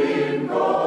in God.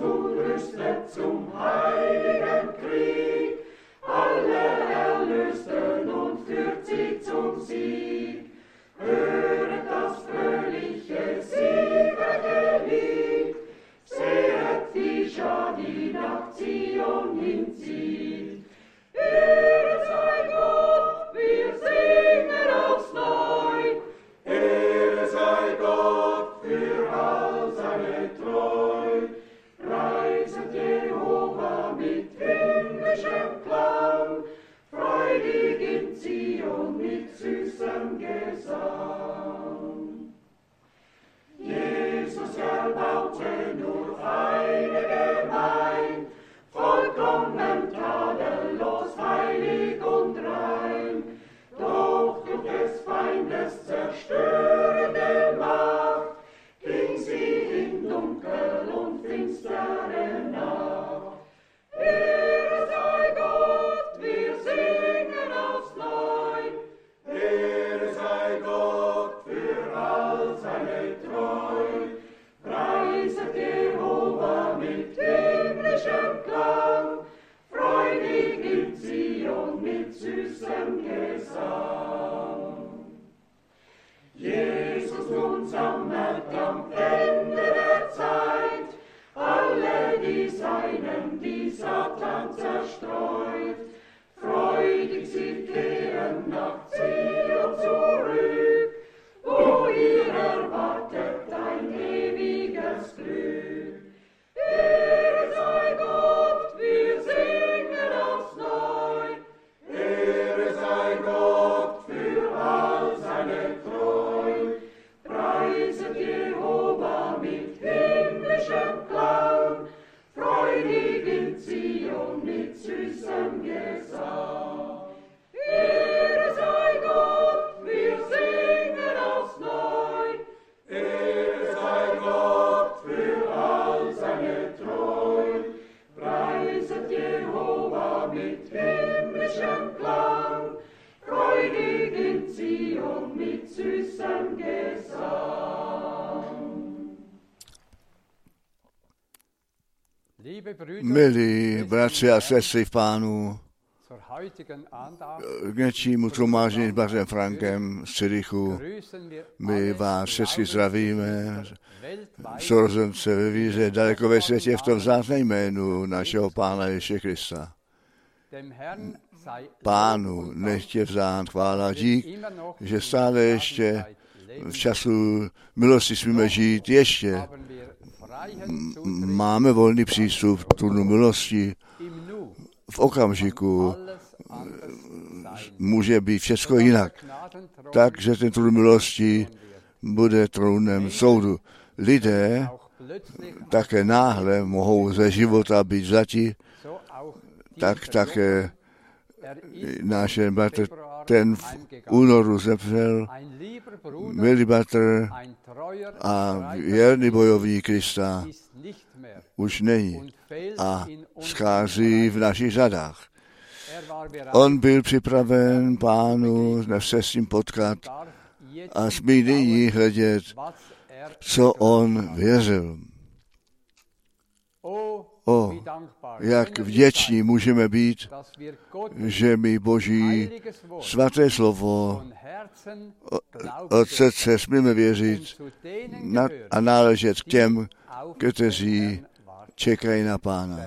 du Brüste zum heiligen Kreuz. Bratři a sestry v pánu, k dnešnímu trumážení s Bařem Frankem z Cirichu, my vás všechny zdravíme, weltweit sourozence ve víře, daleko ve světě v tom vzácné jménu našeho Pána Ježíše Krista. Pánu nechtě vzát chvála dík, že stále ještě v času milosti smíme žít, ještě máme volný přístup k trůnu milosti. Okamžiku může být všechno jinak. Takže ten trůn milosti bude trůnem soudu. Lidé také náhle mohou ze života být vzati, tak také náš bratr ten v únoru zemřel, milý bratr a věrný bojovník Krista už není a schází v našich řadách. On byl připraven pánu se s ním potkat a smí nyní hledět, co on věřil. O, jak vděční můžeme být, že my Boží svaté slovo od srdce smíme věřit a náležet k těm, kteří. Čekají na pána.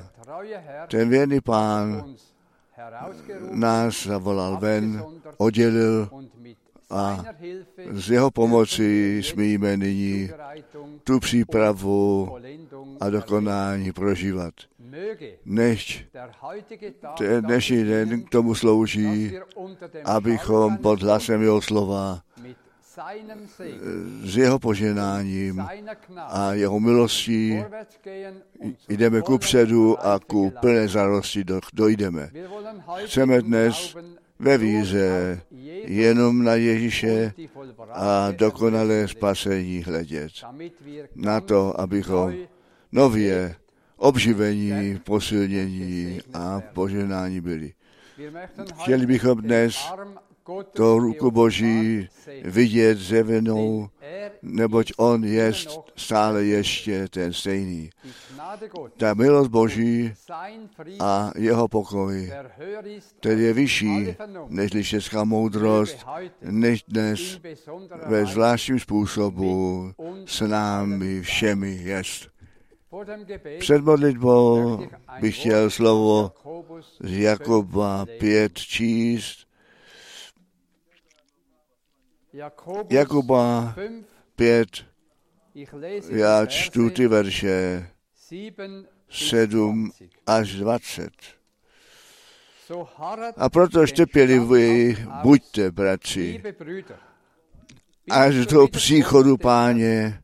Ten věrný pán nás zavolal ven, oddělil a z jeho pomoci smíme nyní tu přípravu a dokonání prožívat. Tag ten dnešní den k tomu slouží, abychom pod hlasem jeho slova s jeho poženáním a jeho milostí jdeme ku předu a ku plné zarosti do- dojdeme. Chceme dnes ve Jesus jenom na Ježíše a dokonalé spasení hledět. Na to, abychom nově obživení, posilnění a poženání byli. Chtěli bychom dnes To ruku Boží vidět zjevenou, neboť on je stále ještě ten stejný. Ta milost Boží a jeho pokoj, který je vyšší než všechna moudrost, než dnes ve zvláštním způsobu s námi všemi jest. Před modlitbou bych chtěl slovo z Jakoba 5 5 číst. Jakoba 5, 5, ich lese já čtu ty verše. 7 bis 7 20. až 20. So harret A proto trpěliví buďte, bratři, až do příchodu páně.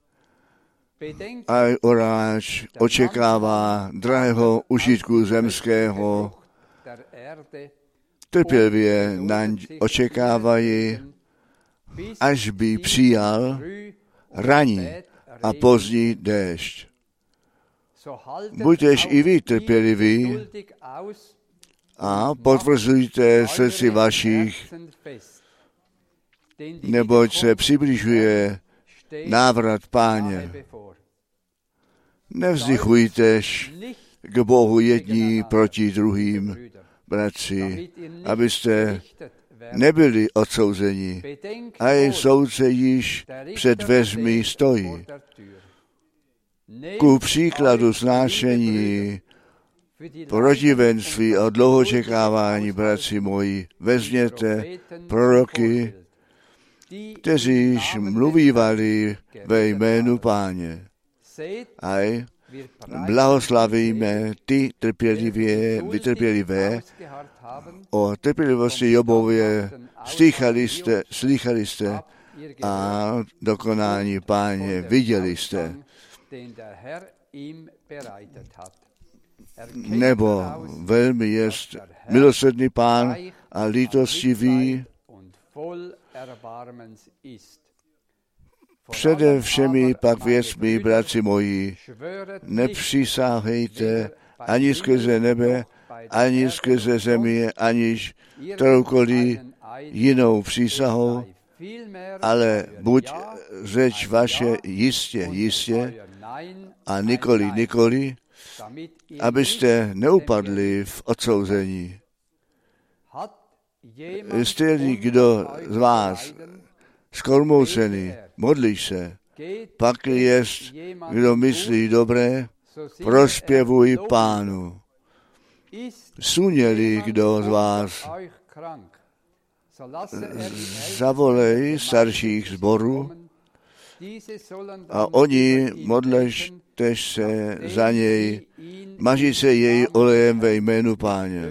A oráč očekává drahého užitku zemského, trpělivě naň očekávají, až by přijal raní a pozdní déšť. Buďtež i vy trpěliví a potvrzujte srdci vašich, neboť se přibližuje návrat páně. Nevzdychujtež k Bohu jední proti druhým, bratři, abyste. Nebyli odsouzeni. A wohl, soudce již před dveřmi stojí. Ku příkladu die protivenství a dlouhočekávání, bratři moji, vezměte proroky, kteří již mluvívali ve jménu páně. Seht, A wir preisen blahoslavíme ty trpělivě, vytrpělivé, o trpělivosti Jobově slýchali jste, slýchali jste a dokonání páně viděli jste. Nebo velmi jest milosrdný pán a lítostivý, přede všemi pak věcmi, bratři moji, nepřísáhejte ani skrze nebe, ani skrze zemi, aniž kteroukoliv jinou přísahou, ale buď řeč vaše jistě, jistě a nikoli, nikoli, abyste neupadli v odsouzení. Unter kdo z vás skormoucený, modlíš se, pak es jest, kdo myslí dobré, prospěvuj pánu. Suněli kdo z vás, zavolej starších zborů a oni modležtež se za něj, maží se jej olejem ve jménu páně.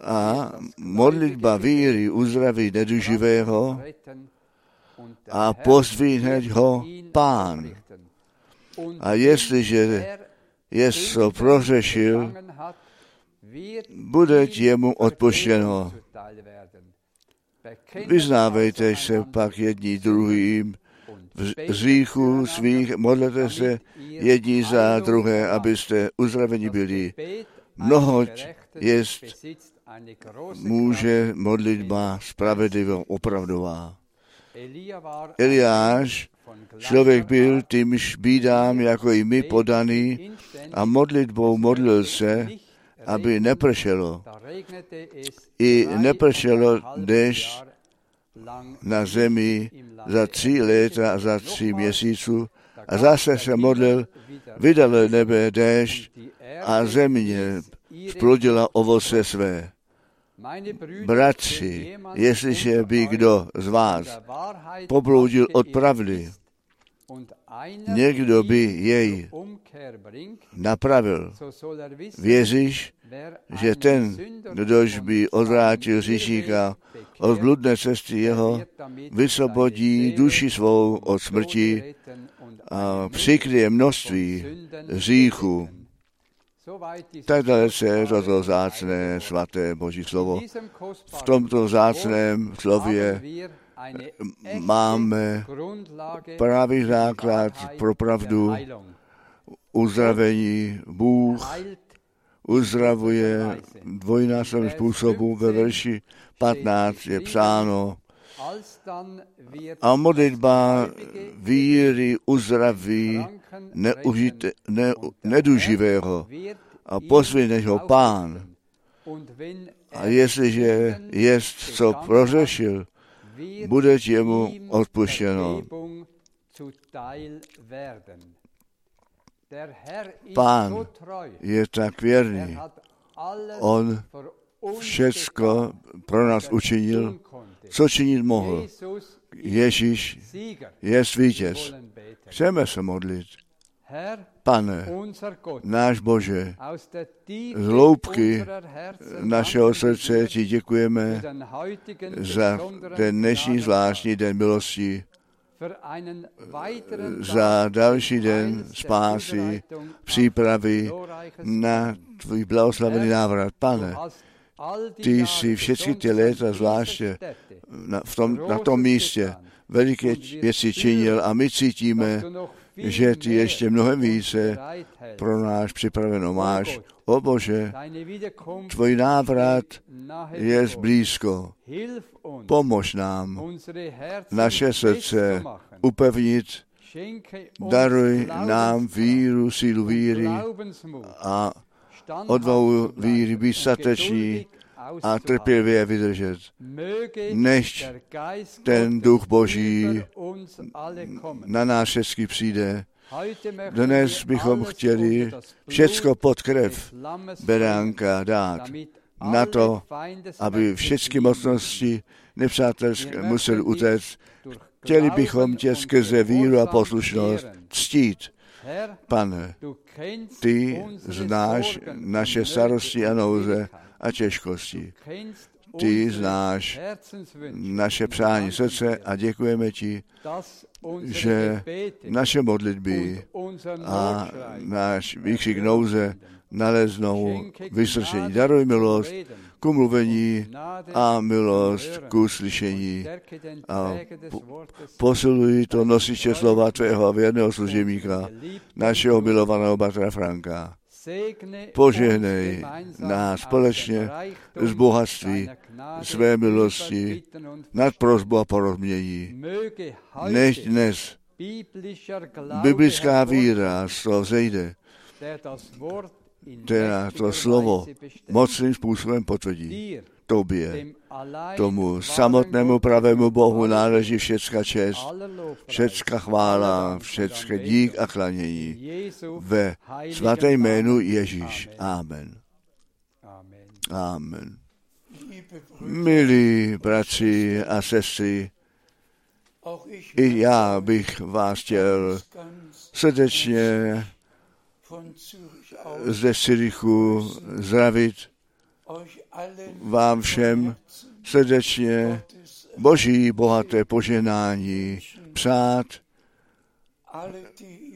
A modlitba víry uzdraví neduživého a wird ho pán. A jestliže wer jest co prořešil, bude jemu odpuštěno. Vyznávejte se pak Sünden druhým v betet z hříchů füreinander, svých, modlete se jedni za druhé, abyste uzdraveni byli. Mnohoť jest Může modlitba spravedlivá opravdová. Eliáš, člověk byl týmž bídám jako i my podaný a modlitbou modlil se, aby nepršelo. I nepršelo lang na zemi za tři léta a za tři měsíců a zase se modlil, vydal nebe déšť a země splodila ovoce své. Bratři, jestliže by kdo z vás pobloudil od pravdy, někdo by jej napravil, er věříš, že ten, kdož by odvrátil Irrweg od bludné cesty jeho, vysvobodí duši svou od smrti a přikryje množství hříchů. Bedecken. Soweit dieses Tak dalece kostbare toto zácné svaté Boží slovo. V tomto vzácném Wort slově máme pravý základ pro pravdu, uzdravení. Bůh uzdravuje dvojnásobným způsobem. Ve verši 15 je psáno, a modlitba víry uzdraví neužite, ne, neduživého a pozvine ho pán. A er jestliže jest, co prořešil, bude jemu ihm odpuštěno. Pán. Je tak Er věrný. alles On všecko pro nás er učinil. Co činit mohl. Ježíš je vítěz. Chceme se modlit. Pane, náš Bože, z hloubky našeho srdce ti děkujeme za ten dnešní zvláštní den milosti, za další den spásy, přípravy na tvůj blahoslavený návrat. Pane, Ty jsi všechny ty léta zvláště na, v tom, na tom místě veliké věci činil a my cítíme, že ty ještě mnohem více pro náš připraveno máš. O Bože, tvůj návrat je blízko. Pomož nám naše srdce upevnit, daruj nám víru, sílu víry a odvahu víry být stateční a trpělivě vydržet, než ten duch Boží na nás všechny přijde. Dnes bychom chtěli všecko pod krev beránka dát na to, aby všechny mocnosti nepřátelské museli utéct. Chtěli bychom tě skrze víru a poslušnost ctít. Pane, ty znáš naše starosti a nouze a těžkosti. Ty znáš naše přání srdce a děkujeme ti, že naše modlitby a náš výkřik nouze naleznou vyslyšení. Daruj milost k umluvení a milost k uslyšení. A posiluj to nosiče slova tvého a věrného služebníka, našeho milovaného bratra Franka. Požehnej nás společně z bohatství své milosti nad prozbu a porozumění. Než dnes biblická víra z toho vzejde, která to slovo mocným způsobem potvrdí. Tobě, tomu samotnému pravému Bohu náleží všecka čest, všecka chvála, všecka dík a klanění. Ve svaté jménu Ježíš. Amen. Amen. Milí bratři a sestry, i já bych vás chtěl srdečně ze Syrichu zdravit vám všem srdečně boží bohaté poženání přát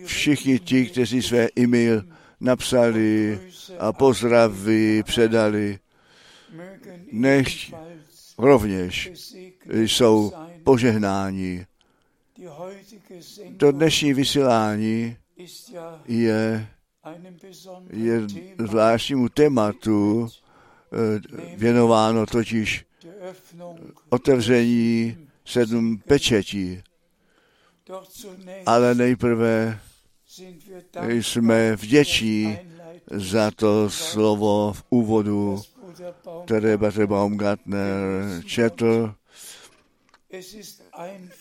všichni ti, kteří své e-mail napsali a pozdraví předali, nech rovněž jsou požehnáni. To dnešní vysílání je, je zvláštnímu tématu věnováno totiž otevření sedm pečetí. Ale nejprve jsme vděční za to slovo v úvodu, které Bratr Baumgartner četl.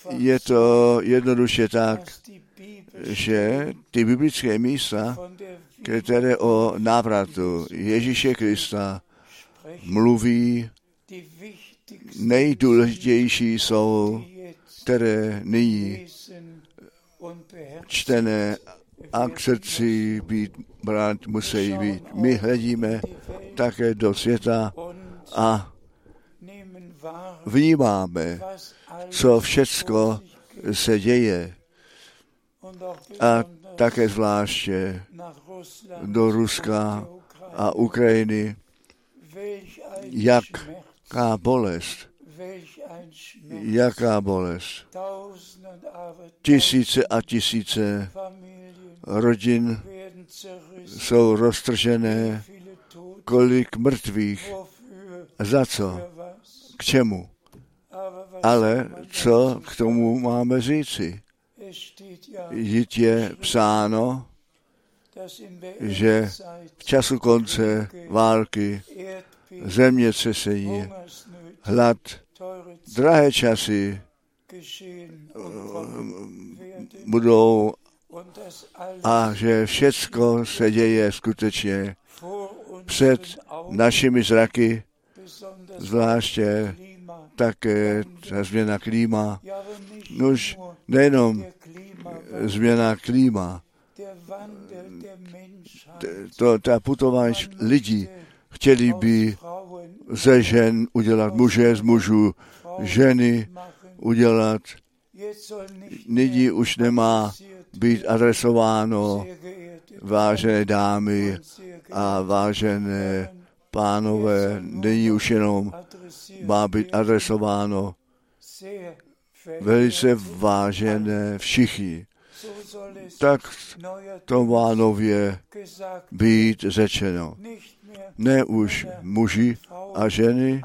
Je to jednoduše tak, že ty biblické místa, které o návratu Ježíše Krista mluví, nejdůležitější jsou, které nyní čtené a k srdci být brát musí být. My hledíme také do světa a vnímáme, co všecko se děje. A také zvláště do Ruska a Ukrajiny, jaká bolest, jaká bolest. Tisíce a tisíce rodin jsou roztržené, kolik mrtvých, za co, k čemu. Ale co k tomu máme říci? Jít je psáno, že v času konce války zemětřesení, hlad, drahé časy budou a že všecko se děje skutečně před našimi zraky, zvláště také ta změna klíma. Nož nejenom změna klíma, to, ta putování lidí, chtěli by ze žen udělat muže z mužů, ženy udělat. Nyní už nemá být adresováno vážené dámy a vážené pánové, není už jenom má být adresováno velice vážené všichni. Tak to má nově být řečeno. Ne už muži a ženy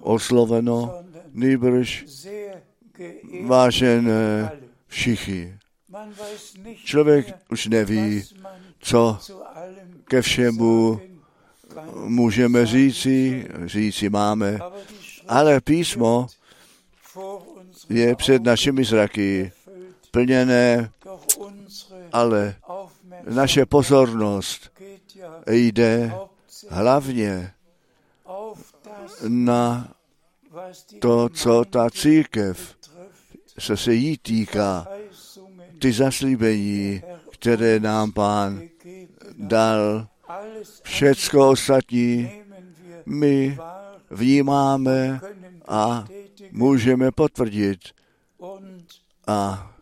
osloveno, nýbrž vážené všichni. Člověk už neví, co ke všemu můžeme říci, říci máme, ale písmo je před našimi zraky plněné, ale naše pozornost jde hlavně na to, co ta církev se se jí týká, ty zaslíbení, které nám pán dal, všecko ostatní my vnímáme a můžeme potvrdit a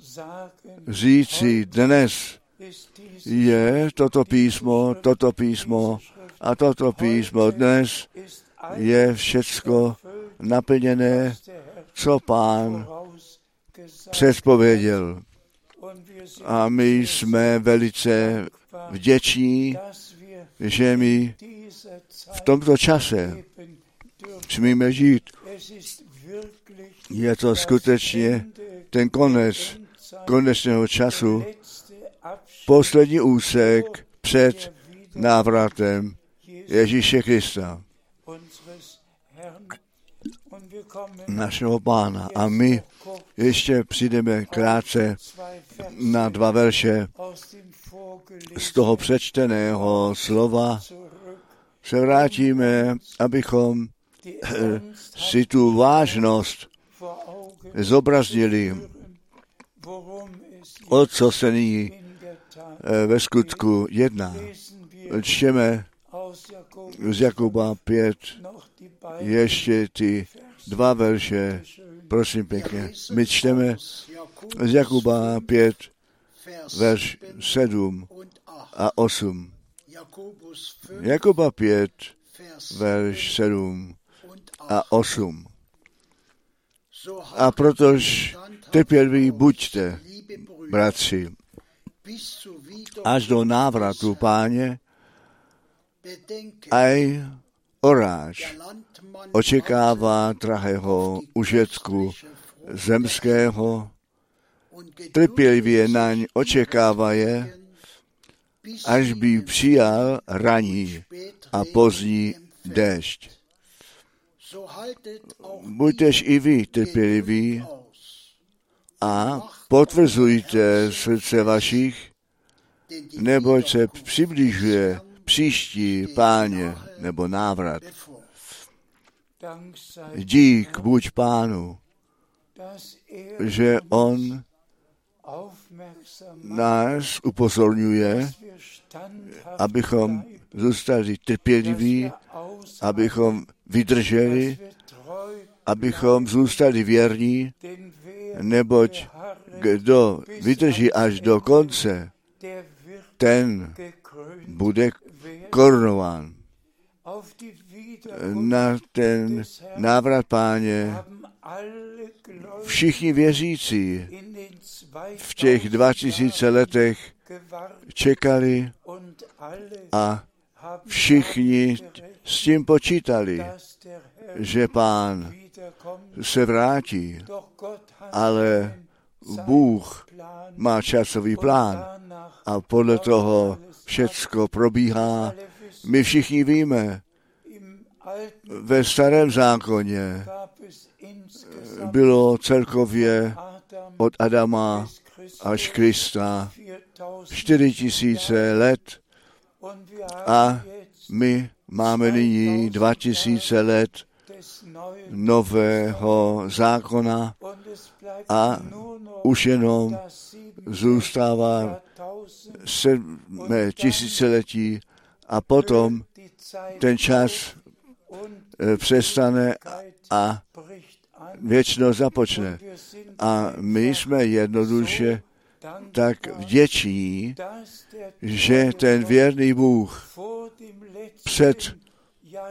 říci dnes je toto písmo, toto písmo a toto písmo dnes je všecko naplněné, co pán předpověděl. A my jsme velice vděční, že my v tomto čase smíme žít. Je to skutečně ten konec konečného času, poslední úsek před návratem Ježíše Krista, našeho pána. A my ještě přijdeme krátce na dva verše z toho přečteného slova. Se vrátíme, abychom si tu vážnost zobraznili, o co se nyní ve skutku jedná. Čteme z Jakuba 5 ještě ty dva verše, prosím pěkně. My čteme z Jakuba 5, verš 7 a 8. Jakuba 5, verš 7 a 8. A protož trpěliví buďte, bratři, až do návratu páně, aj oráč očekává drahého užitku zemského, trpělivě naň očekává je, až by přijal raní a pozdní déšť. Buďtež i vy trpěliví a potvrzujte srdce vašich, neboť se přibližuje příští páně nebo návrat. Dík buď pánu, že on nás upozorňuje, abychom zůstali trpěliví, abychom vydrželi, abychom zůstali věrní, neboť kdo vydrží až do konce, ten bude korunován. Na ten návrat páně všichni věřící v těch 2000 letech čekali a všichni s tím počítali, že pán se vrátí, ale Bůh má časový plán a podle toho všecko probíhá. My všichni víme, ve starém zákoně bylo celkově od Adama až Krista čtyři tisíce let a my máme nyní dva tisíce let nového zákona a už jenom zůstává sedmé tisíciletí a potom ten čas přestane a věčno započne. A my jsme jednoduše tak vděční, že ten věrný Bůh před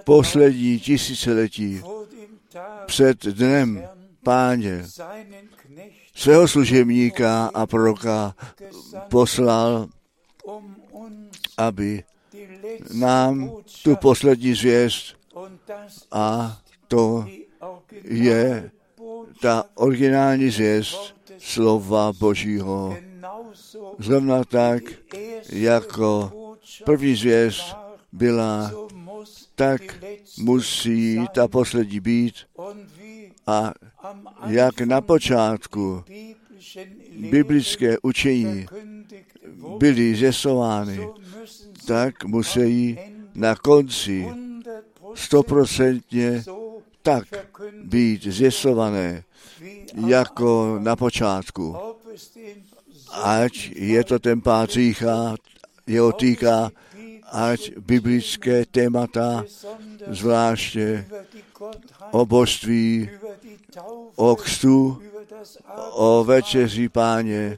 poslední tisíciletí, před dnem páně, svého služebníka a proroka poslal, aby nám tu poslední zvěst a to je ta originální zvěst slova Božího. Zrovna tak, jako první zvěst byla tak musí ta poslední být. A jak na počátku biblické učení byly zjesovány, tak musí na konci stoprocentně tak být zjesované, jako na počátku. Ať je to ten pád řícha, jeho týká, ať biblické témata, zvláště o božství, o kstu, o večeří páně,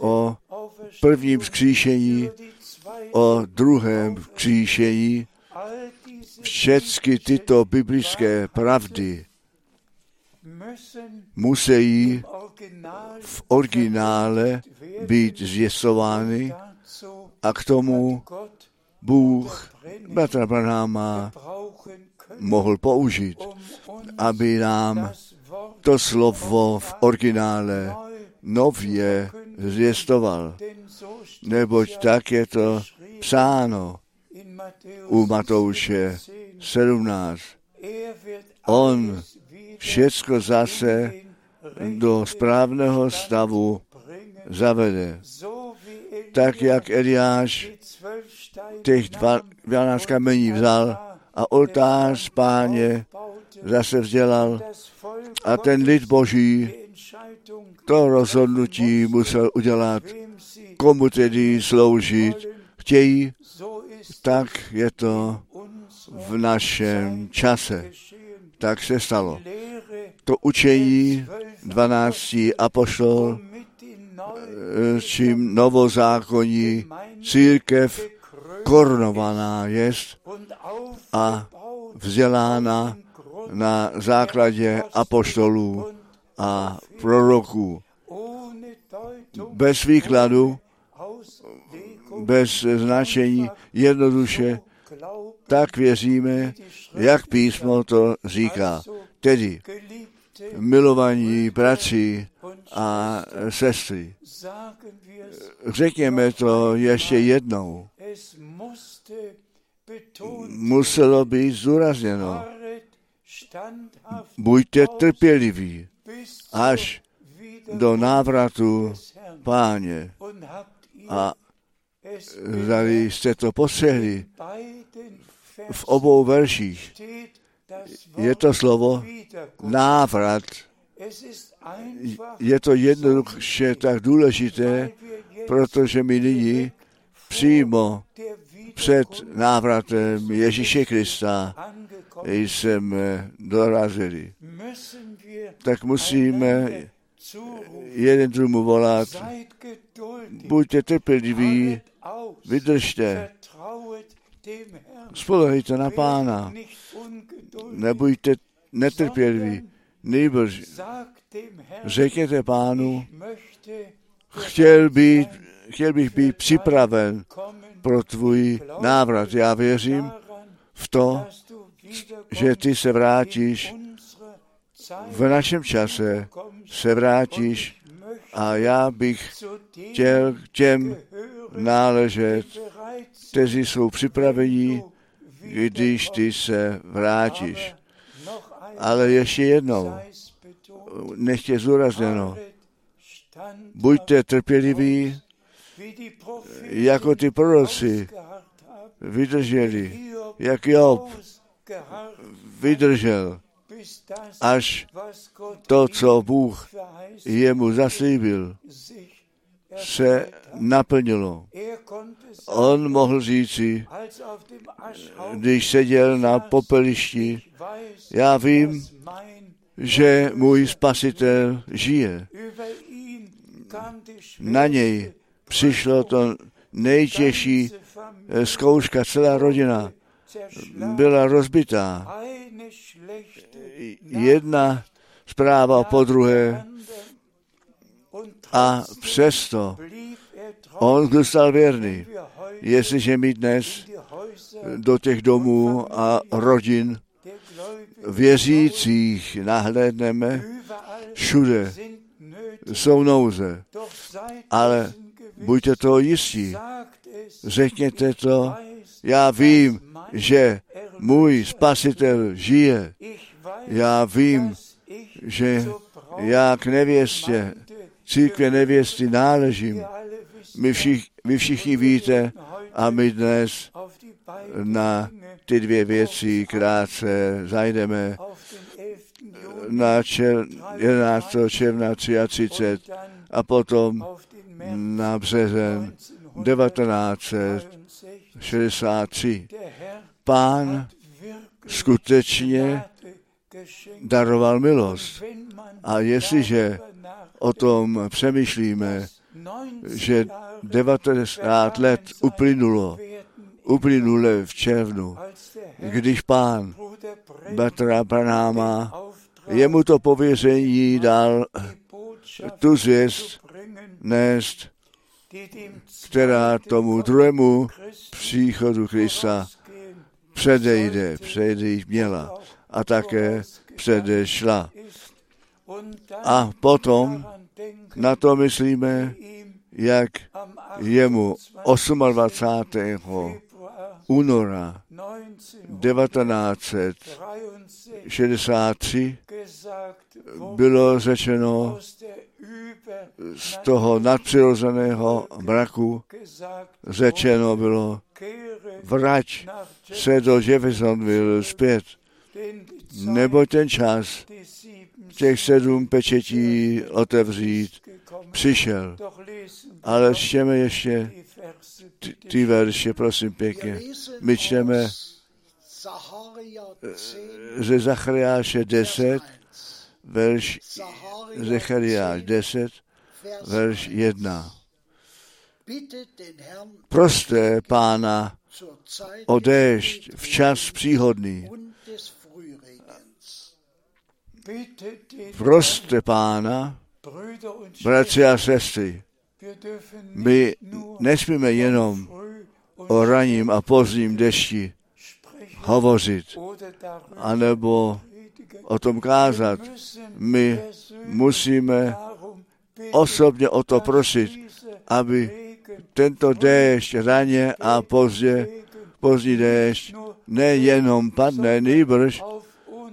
o prvním vzkříšení, o druhém vzkříšení, všechny tyto biblické pravdy musí v originále být zjesovány a k tomu Bůh bratra Branhama mohl použít, aby nám to slovo v originále nově zvěstoval. Neboť tak je to psáno u Matouše 17. On všecko zase do správného stavu zavede. Tak, jak Eliáš těch 12 kamení vzal a oltář páně zase vzdělal a ten lid boží to rozhodnutí musel udělat, komu tedy sloužit chtějí, tak je to v našem čase. Tak se stalo. To učení 12 apoštol, čím novozákonní církev korunovaná jest a vzdělána na základě apoštolů a proroků. Bez výkladu, bez značení, jednoduše, tak věříme, jak písmo to říká. Tedy milovaní bratři a sestry. Řekněme to ještě jednou. Muselo být zdůrazněno. Buďte trpěliví až do návratu páně. A zdali jste to posehli v obou verších. Je to slovo návrat. Je to jednoduše tak důležité, protože my nyní přímo před návratem Ježíše Krista jsme dorazili. Tak musíme jeden druhu volat, buďte trpěliví, vydržte, spolehejte na pána, nebuďte netrpěliví, nejbrž řekněte pánu, chtěl, být, chtěl bych být připraven pro tvůj návrat. Já věřím v to, že ty se vrátíš v našem čase, se vrátíš a já bych chtěl těm náležet, kteří jsou připraveni, když ty se vrátíš. Ale ještě jednou, nechtě zúrazněno, buďte trpěliví, jako ty proroci vydrželi, jak Job vydržel, až to, co Bůh jemu zaslíbil, se naplnilo. On mohl říci, když seděl na popelišti, já vím, že můj spasitel žije. Na něj přišlo to nejtěžší zkouška, celá rodina byla rozbitá. Jedna zpráva po druhé a přesto on zůstal věrný. Jestliže my dnes do těch domů a rodin věřících nahlédneme, všude jsou nouze. Ale buďte to jistí. Řekněte to, já vím, že můj spasitel žije. Já vím, že já k nevěstě, církve nevěsty náležím. My všich, vy všichni víte a my dnes na ty dvě věci krátce zajdeme na čer, 11. června 33 a potom na březen 1963. Pán skutečně daroval milost. A jestliže o tom přemýšlíme, že 90 let uplynulo, uplynulo v červnu, když pán Batra Branáma jemu to pověření dal tu zvěst nést, která tomu druhému příchodu Krista předejde, předejít měla a také předešla. A potom na to myslíme, jak jemu 28. února 1963 bylo řečeno z toho nadpřirozeného mraku, řečeno bylo, vrať se do Jeffersonville zpět, nebo ten čas těch sedm pečetí otevřít přišel. Ale čteme ještě ty, ty verše, prosím pěkně. My čteme ze Zachariáše 10, verš Zachariáš 10, verš 1. Proste pána o déšť v čas příhodný. Proste pána, bratři a sestry, my nesmíme jenom o raním a pozdním dešti hovořit, anebo o tom kázat. My musíme osobně o to prosit, aby tento déšť raně a pozdě, pozdní déšť nejenom padne, nejbrž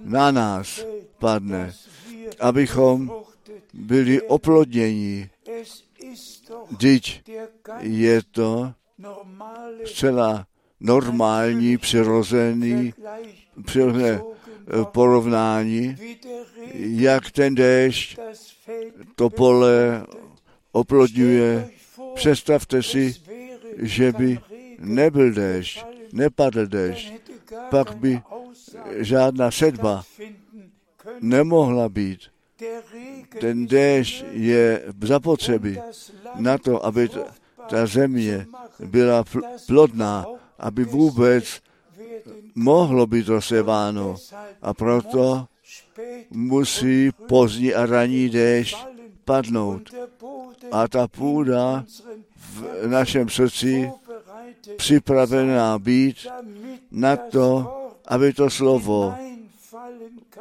na nás padne, abychom byli oplodnění. Vždyť je to zcela normální, přirozený, přirozené porovnání, jak ten déšť to pole oplodňuje. Představte si, že by nebyl déšť, nepadl déšť, pak by žádná sedba nemohla být. Ten déšť je zapotřebí na to, aby ta země byla plodná, aby vůbec mohlo být rozseváno. A proto musí pozdní a ranní déšť padnout. A ta půda v našem srdci připravená být na to, aby to slovo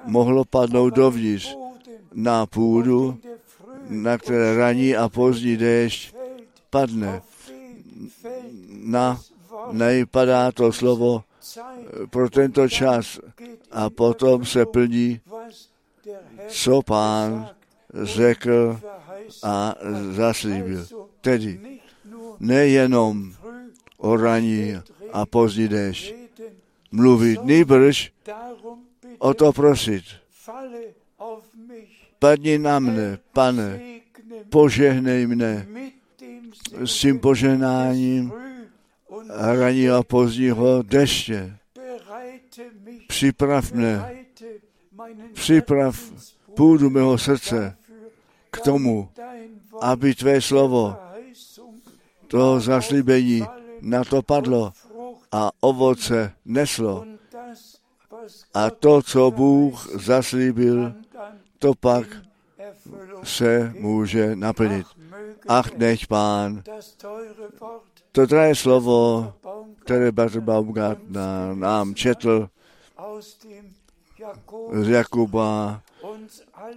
mohlo padnout dovnitř na půdu, na které raní a pozdní déšť padne. Na nej padá to slovo pro tento čas a potom se plní, co pán řekl a zaslíbil. Tedy nejenom o raní a pozdní déšť mluvit, nejbrž o to prosit. Padni na mne, pane, požehnej mne s tím požehnáním raního a pozdního deště. Připrav mne, připrav půdu mého srdce k tomu, aby tvé slovo, to zaslíbení na to padlo a ovoce neslo. A to, co Bůh zaslíbil, to pak se může naplnit. Ach, nech pán, to drahé slovo, které Bartel Baumgartner nám četl z Jakuba,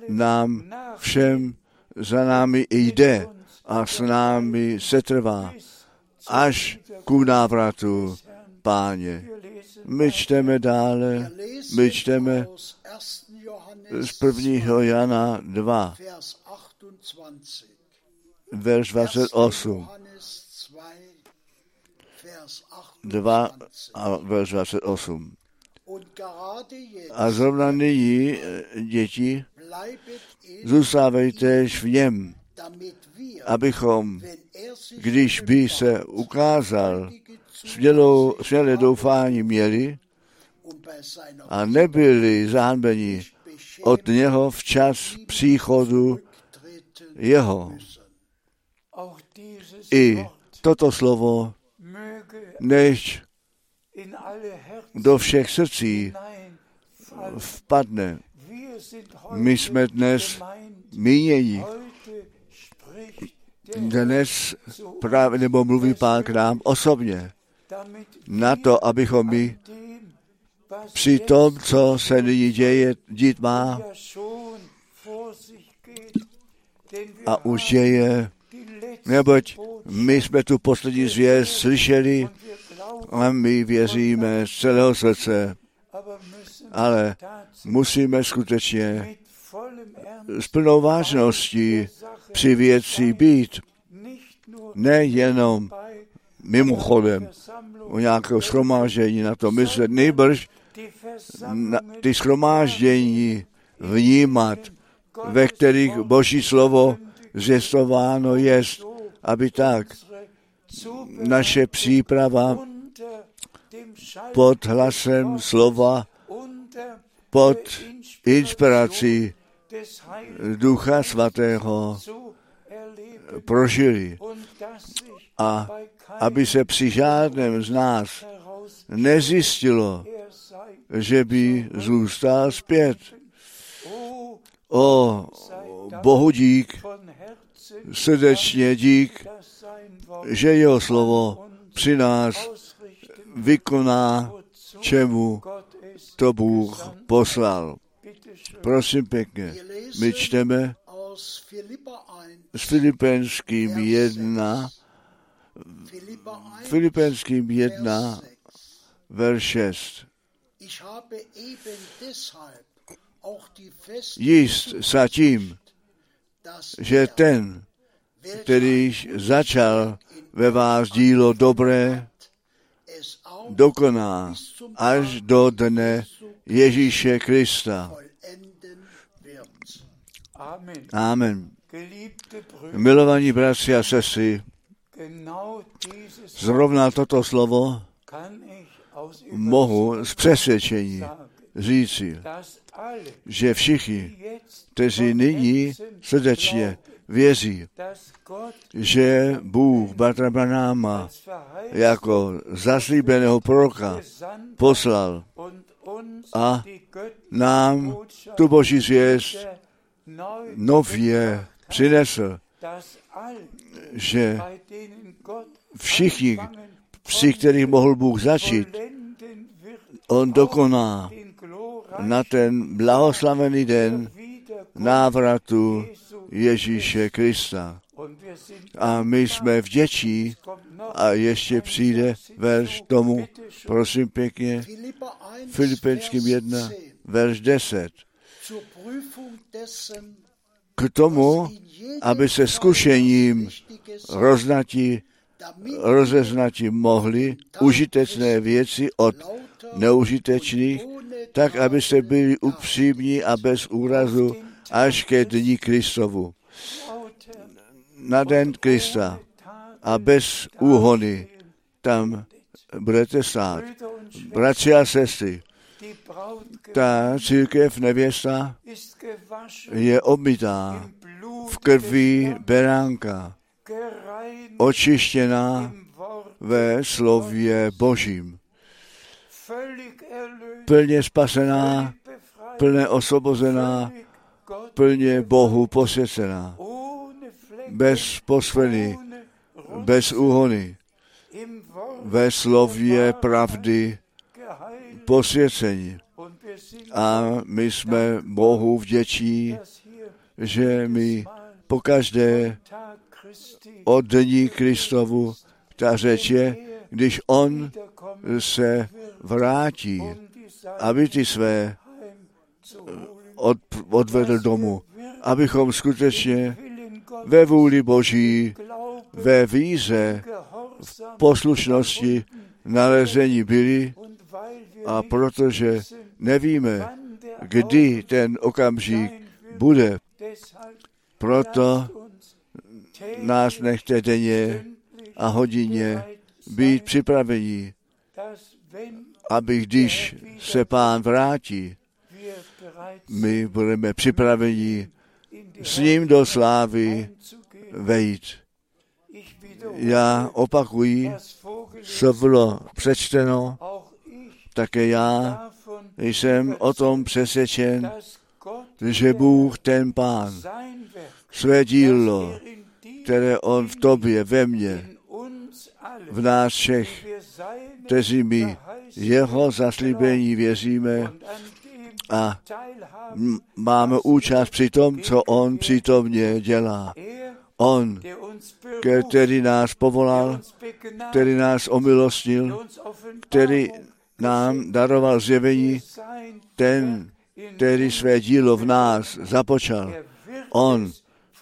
nám všem za námi jde a s námi se trvá až ku návratu páně. My čteme dále, my čteme z 1. Jana 2, verš 28. 2 a verš 28. A zrovna nyní, eh, děti, zůstávejte v něm, abychom, když by se ukázal, smělou, smělé doufání měli a nebyli zánbeni od něho včas příchodu jeho. I toto slovo než do všech srdcí vpadne. My jsme dnes mínění. Dnes právě nebo mluví pán k nám osobně na to, abychom my při tom, co se nyní děje, dít má a už děje, neboť my jsme tu poslední zvěst slyšeli a my věříme z celého srdce, ale musíme skutečně s plnou vážností při věci být, nejenom mimochodem o nějakého schromáždění na to. Myslet, nejbrž na ty schromáždění vnímat, ve kterých Boží slovo zjistováno jest, aby tak naše příprava pod hlasem slova, pod inspirací Ducha Svatého prožili a aby se při žádném z nás nezjistilo, že by zůstal zpět. O Bohu dík, srdečně dík, že jeho slovo při nás vykoná, čemu to Bůh poslal. Prosím pěkně, my čteme s Filipenským 1, Filipenským 1, verš 6. Jist sa tím, že ten, který začal ve vás dílo dobré, dokoná až do dne Ježíše Krista. Amen. Milovaní bratři a sestry, zrovna toto slovo mohu z přesvědčení říci, že všichni, kteří nyní srdečně věří, že Bůh Batra Branáma jako zaslíbeného proroka poslal a nám tu boží zvěst nově přinesl, že všichni, při kterých mohl Bůh začít, on dokoná na ten blahoslavený den návratu Ježíše Krista. A my jsme vděčí a ještě přijde verš tomu, prosím pěkně, Filipenským 1, verš 10. K tomu, aby se zkušením roznati, rozeznati mohli užitečné věci od neužitečných, tak abyste byli upřímní a bez úrazu až ke dní Kristovu. Na den Krista a bez úhony tam budete stát. Bratři a sestry, ta církev nevěsta je obmytá v krví beránka, očištěná ve slově Božím. Plně spasená, plně osvobozená, plně Bohu posvěcená, bez posveny, bez úhony, ve slově pravdy posvěcení. A my jsme Bohu vděčí, že my pokaždé od dní Kristovu, ta řeč je, když on se vrátí, aby ty své od, odvedl domů, abychom skutečně ve vůli Boží, ve víze, v poslušnosti nalezení byli. A protože nevíme, kdy ten okamžik bude, proto nás nechte denně a hodině být připravení, aby když se pán vrátí, my budeme připraveni s ním do slávy vejít. Já opakuji, co bylo přečteno, také já jsem o tom přesvědčen, že Bůh, ten Pán, své dílo, které On v tobě, ve mně, v nás všech, kteří my jeho zaslíbení věříme a máme účast při tom, co On přítomně dělá. On, který nás povolal, který nás omilostnil, který nám daroval zjevení, ten, který své dílo v nás započal, on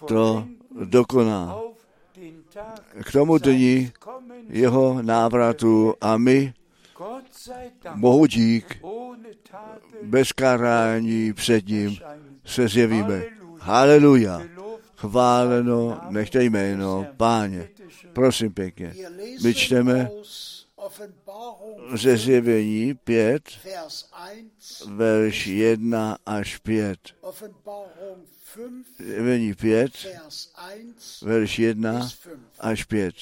to dokoná. K tomu dní jeho návratu a my, Bohu dík, bez karání před ním se zjevíme. Haleluja. Chváleno, nechte jméno, páně. Prosím pěkně. My čteme ze zjevení 5, verš 1 až 5. Zjevení 5, verš 1 až 5.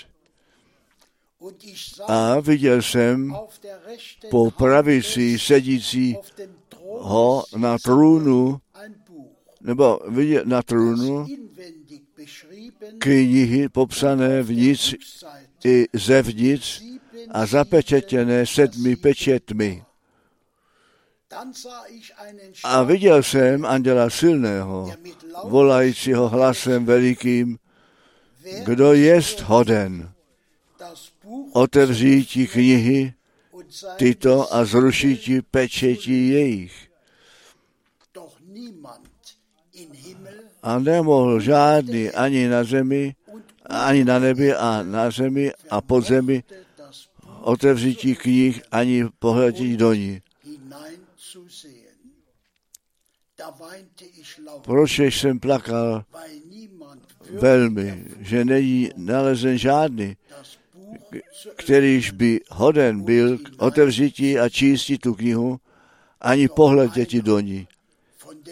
A viděl jsem po pravici sedící ho na trůnu, nebo viděl na trůnu knihy popsané vnitř i zevnitř a zapečetěné sedmi pečetmi. A viděl jsem anděla silného, volajícího hlasem velikým, kdo jest hoden otevřít ti knihy tyto a zrušit ti pečetí jejich. A nemohl žádný ani na zemi, ani na nebi a na zemi a pod zemi otevřít knih ani pohledit do ní. Proč jsem plakal velmi, že není nalezen žádný, kterýž by hoden byl k otevřití a čísti tu knihu, ani pohleděti do ní.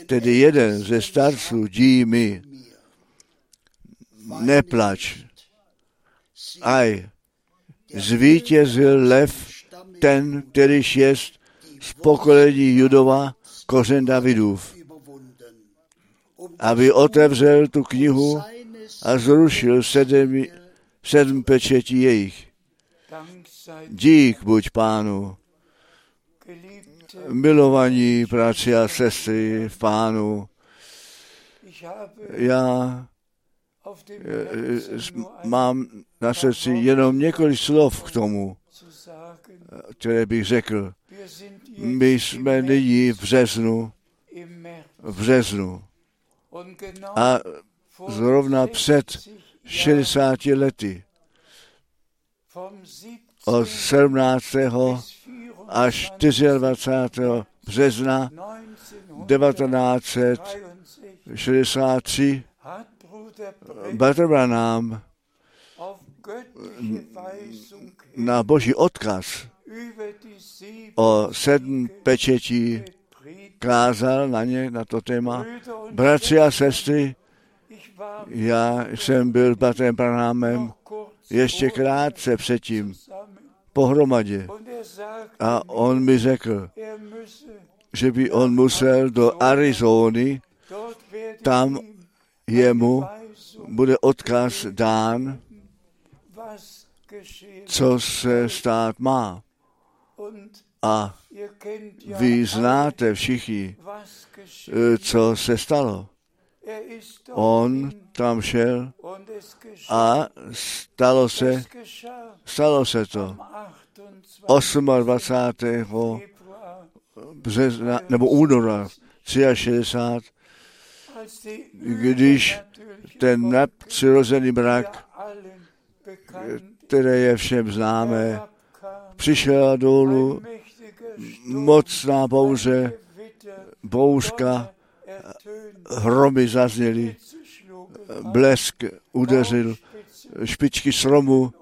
Tedy jeden ze starců dí mi, neplač, aj, zvítězil lev, ten, kterýž jest z pokolení Judova, kořen Davidův, aby otevřel tu knihu a zrušil sedm, sedm pečetí jejich. Dík buď pánu, milovaní práci a sestry v pánu. Já mám na srdci jenom několik slov k tomu, které bych řekl. My jsme nyní v březnu, v březnu. A zrovna před 60 lety, od 17. až 24. března 1963 Bratr Branham na boží odkaz o sedm pečetí kázal na ně, na to téma. Bratři a sestry, já jsem byl bratrem Branhamem ještě krátce předtím pohromadě. A on mi řekl, že by on musel do Arizony, tam jemu bude odkaz dán, co se stát má. A vy znáte všichni, co se stalo. On tam šel a stalo se, stalo se to 28. března, nebo února 63, když ten nadpřirozený mrak, které je všem známé, přišel dolů. Mocná bouře, bouřka, hromy zazněly, blesk udeřil, špičky stromu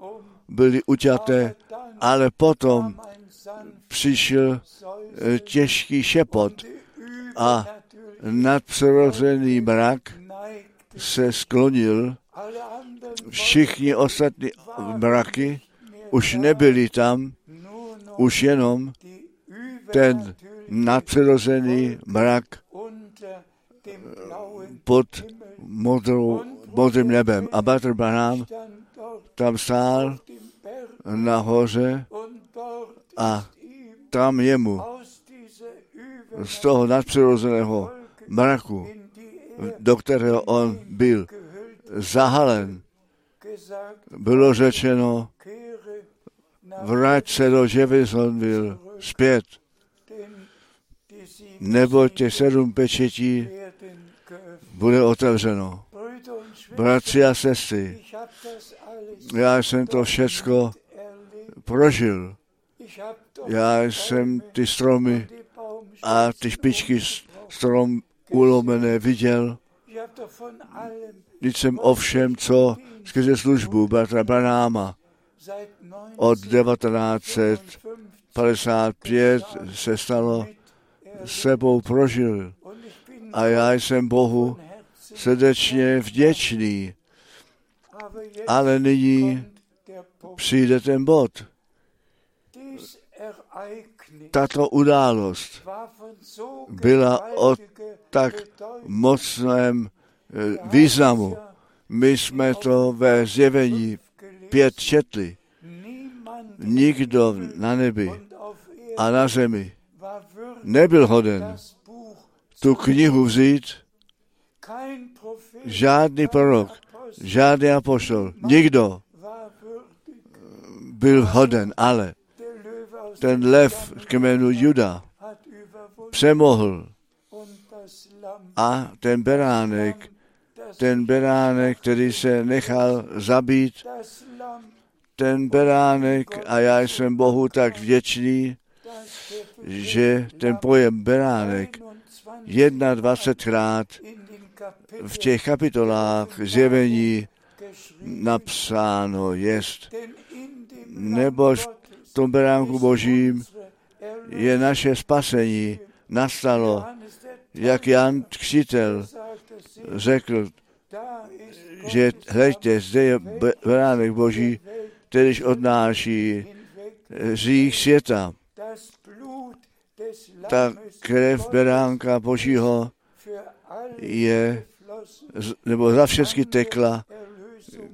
byly uťaté, ale potom přišel eh, těžký šepot a nadpřirozený mrak se sklonil. Všichni ostatní mraky už nebyli tam, už jenom ten nadpřirozený mrak pod modrou, modrým nebem. A Bater Branham tam stál nahoře a tam jemu z toho nadpřirozeného mraku, do kterého on byl zahalen, bylo řečeno, vrať se do Jeffersonville zpět, nebo těch sedm pečetí bude otevřeno. Bratři a sestry, já jsem to všecko prožil. Já jsem ty stromy a ty špičky strom ulomené viděl. Když jsem ovšem, co skrze službu bratra Branáma od 1955 se stalo, sebou prožil. A já jsem Bohu srdečně vděčný. Ale nyní přijde ten bod. Tato událost byla o tak mocném eh, významu. My jsme to ve zjevení pět četli. Nikdo na nebi a na zemi nebyl hoden tu knihu vzít, žádný prorok, žádný apoštol, nikdo byl hoden, ale ten lev k jménu Juda přemohl a ten beránek, ten beránek, který se nechal zabít, ten beránek, a já jsem Bohu tak vděčný, že ten pojem beránek 21krát v těch kapitolách zjevení napsáno jest. Nebož v tom beránku božím je naše spasení nastalo, jak Jan Křitel řekl, že hleďte, zde je beránek boží, kterýž odnáší řích světa. Ta krev beránka božího je, nebo za všechny tekla,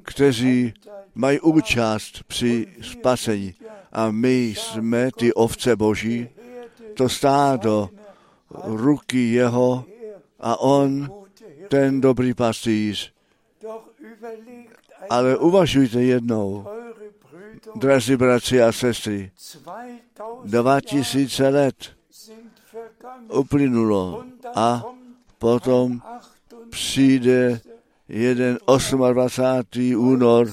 kteří mají účast při spasení. A my jsme ty ovce boží, to stádo ruky jeho a on, ten dobrý pastýř. Ale uvažujte jednou, drazí bratři a sestry, dva tisíce let uplynulo a potom přijde jeden 28. únor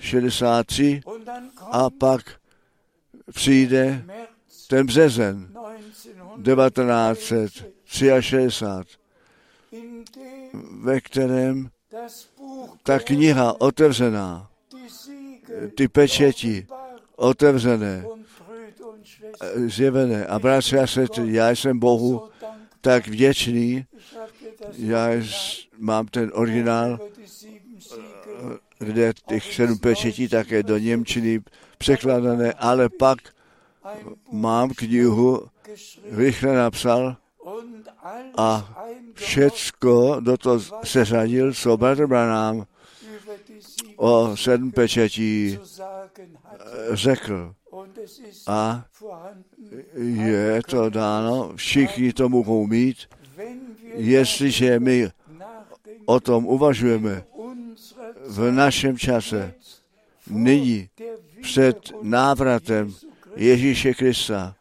63 a pak přijde ten březen 1963, ve kterém ta kniha otevřená, ty pečeti otevřené, zjevené. A bratři a sestry, já jsem Bohu tak vděčný, já mám ten originál, kde těch sedm pečetí také do Němčiny překladané, ale pak mám knihu, rychle napsal a všecko do toho seřadil, co Brother Branham o sedm pečetí řekl. A je to dáno, všichni to mohou mít, jestliže my o tom uvažujeme v našem čase, nyní před návratem Ježíše Krista.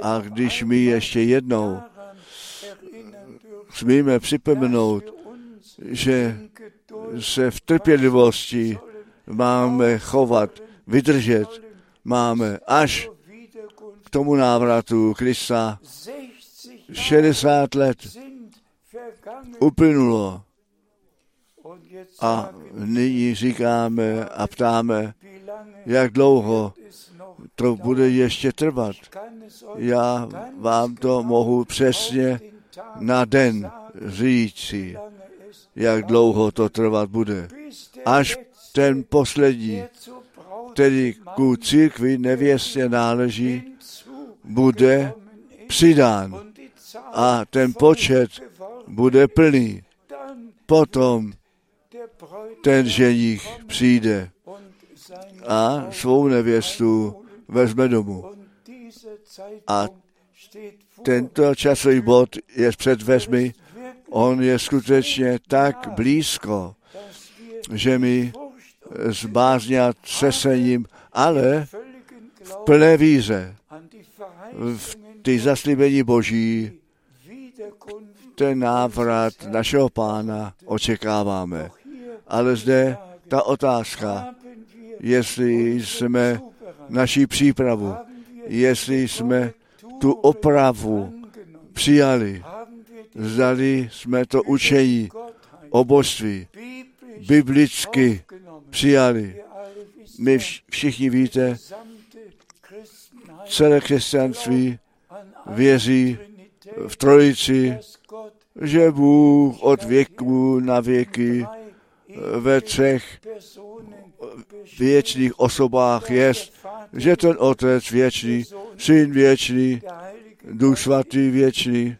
A když my ještě jednou smíme připomenout, že se v trpělivosti máme chovat, vydržet, máme až k tomu návratu Krista 60 let uplynulo. A nyní říkáme a ptáme, jak dlouho to bude ještě trvat. Já vám to mohu přesně na den říci, jak dlouho to trvat bude. Až ten poslední, který ku církvi nevěstě náleží, bude přidán a ten počet bude plný. Potom ten ženich přijde a svou nevěstu vezme domů. A tento časový bod je před vezmi, on je skutečně tak blízko, že my s bázně a třesením, ale v plné víze, v ty zaslíbení Boží, ten návrat našeho pána očekáváme. Ale zde ta otázka, jestli jsme naší přípravu, jestli jsme tu opravu přijali, zdali jsme to učení o božství biblicky přijali. My všichni víte, celé křesťanství věří v trojici, že Bůh od věku na věky ve třech věčných osobách je, že ten Otec věčný, Syn věčný, Duch svatý věčný,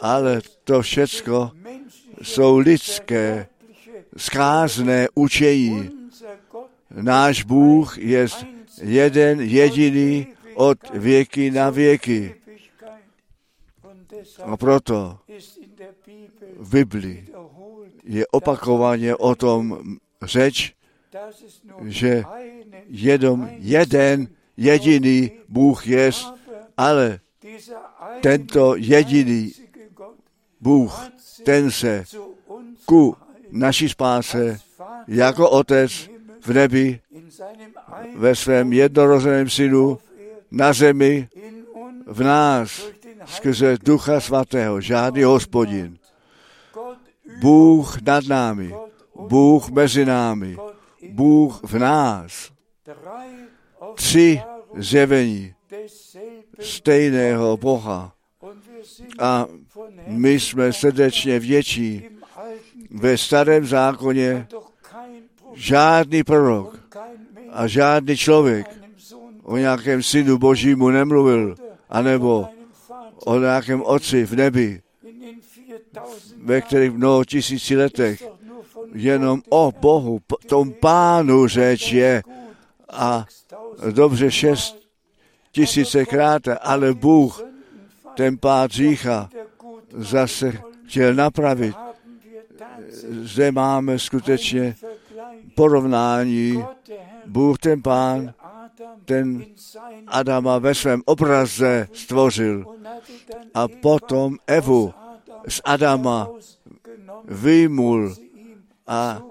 ale to všecko jsou lidské, zkázné učení. Náš Bůh je jeden jediný od věky na věky. A proto v Biblii je opakovaně o tom řeč, že jenom jeden jediný Bůh je, ale tento jediný Bůh, ten se ku naší spáse jako Otec v nebi ve svém jednorozeném synu na zemi v nás skrze Ducha Svatého, žádný hospodin. Bůh nad námi, Bůh mezi námi, Bůh v nás. Tři zjevení stejného Boha. A my jsme srdečně větší. Ve starém zákoně žádný prorok a žádný člověk o nějakém synu božímu nemluvil, anebo o nějakém otci v nebi, ve kterých mnoho tisíci letech jenom o Bohu, tom pánu řeč je a dobře šest tisícekrát, ale Bůh ten pád řícha zase chtěl napravit. Zde máme skutečně porovnání. Bůh ten pán, ten Adama ve svém obraze stvořil a potom Evu z Adama vyjmul a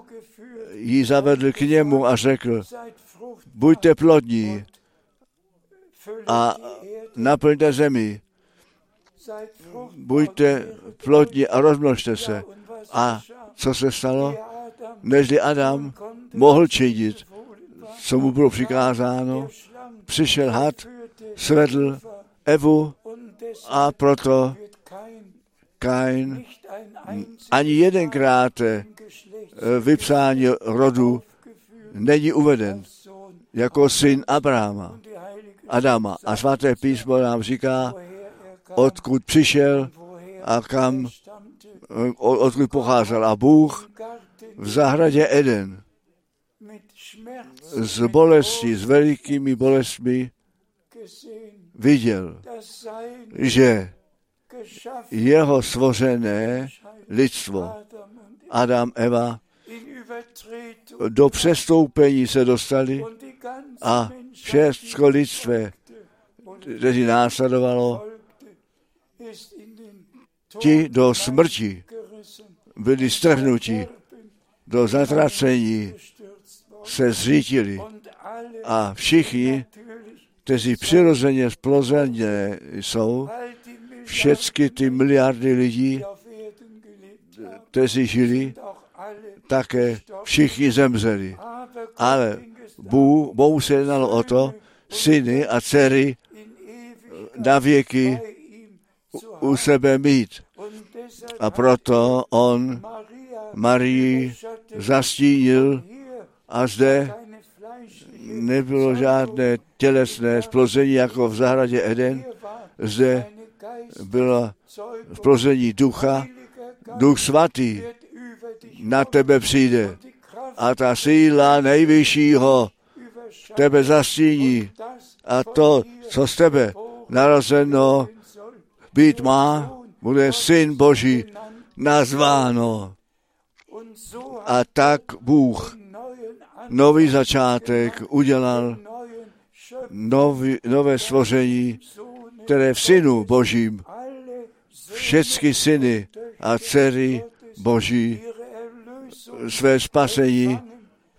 ji zavedl k němu a řekl, buďte plodní a naplňte zemi. Buďte plodní a rozmnožte se. A co se stalo? Nežli Adam mohl činit, co mu bylo přikázáno, přišel had, svedl Evu a proto Kain ani jedenkrát eh, vypsání rodu není uveden jako syn Abrahama, Adama. A svaté písmo nám říká, odkud přišel a kam, eh, odkud pocházel. A Bůh v zahradě Eden s bolestí, s velikými bolestmi viděl, že jeho svořené lidstvo, Adam, Eva do přestoupení se dostali a všechno lidstvé, kteří následovalo, ti do smrti byli strhnuti, do zatracení se zřítili a všichni, kteří přirozeně splozeně jsou, všechny ty miliardy lidí, kteří žili, také všichni zemřeli. Ale Bůh, Bohu se jednalo o to, syny a dcery na věky u sebe mít. A proto on Marii zastínil a zde nebylo žádné tělesné splození jako v zahradě Eden. Zde bylo splození ducha, duch svatý na tebe přijde a ta síla nejvyššího tebe zastíní a to, co z tebe narozeno být má, bude syn Boží nazváno. A tak Bůh nový začátek udělal nový, nové stvoření, které v synu Božím všechny syny a dcery Boží své spasení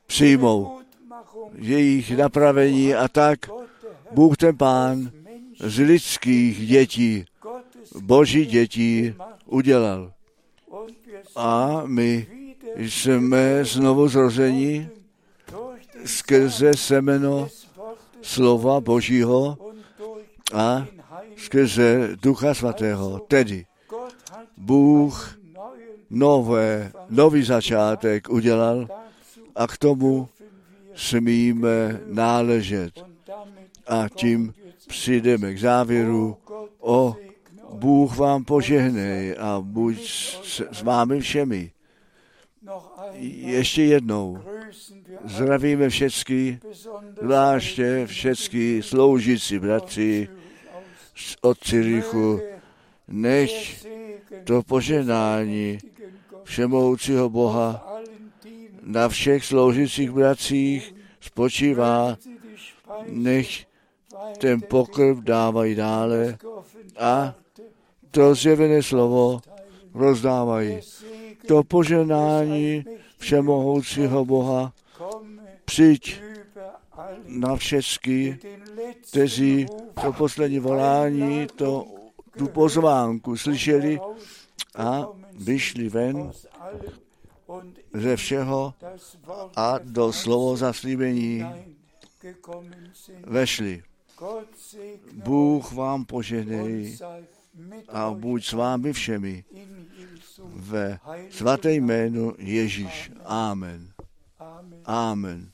přijmou, jejich napravení a tak Bůh ten Pán z lidských dětí, boží dětí udělal. A my jsme znovu zrození skrze semeno slova Božího a skrze Ducha Svatého. Tedy Bůh nové, nový začátek udělal a k tomu smíme náležet. A tím přijdeme k závěru o Bůh vám požehnej a buď s, s vámi všemi. Ještě jednou zdravíme všechny, zvláště všechny sloužící bratři od Cirichu, než to poženání všemohoucího Boha na všech sloužících bratřích spočívá, nech ten pokrv dávají dále a to zjevené slovo rozdávají. To poženání všemohoucího Boha přijď na všechny, kteří to poslední volání, to, tu pozvánku slyšeli a vyšli ven ze všeho a do slovo zaslíbení vešli. Bůh vám požehnej a buď s vámi všemi ve svaté jménu Ježíš. Amen. Amen. Amen. Amen.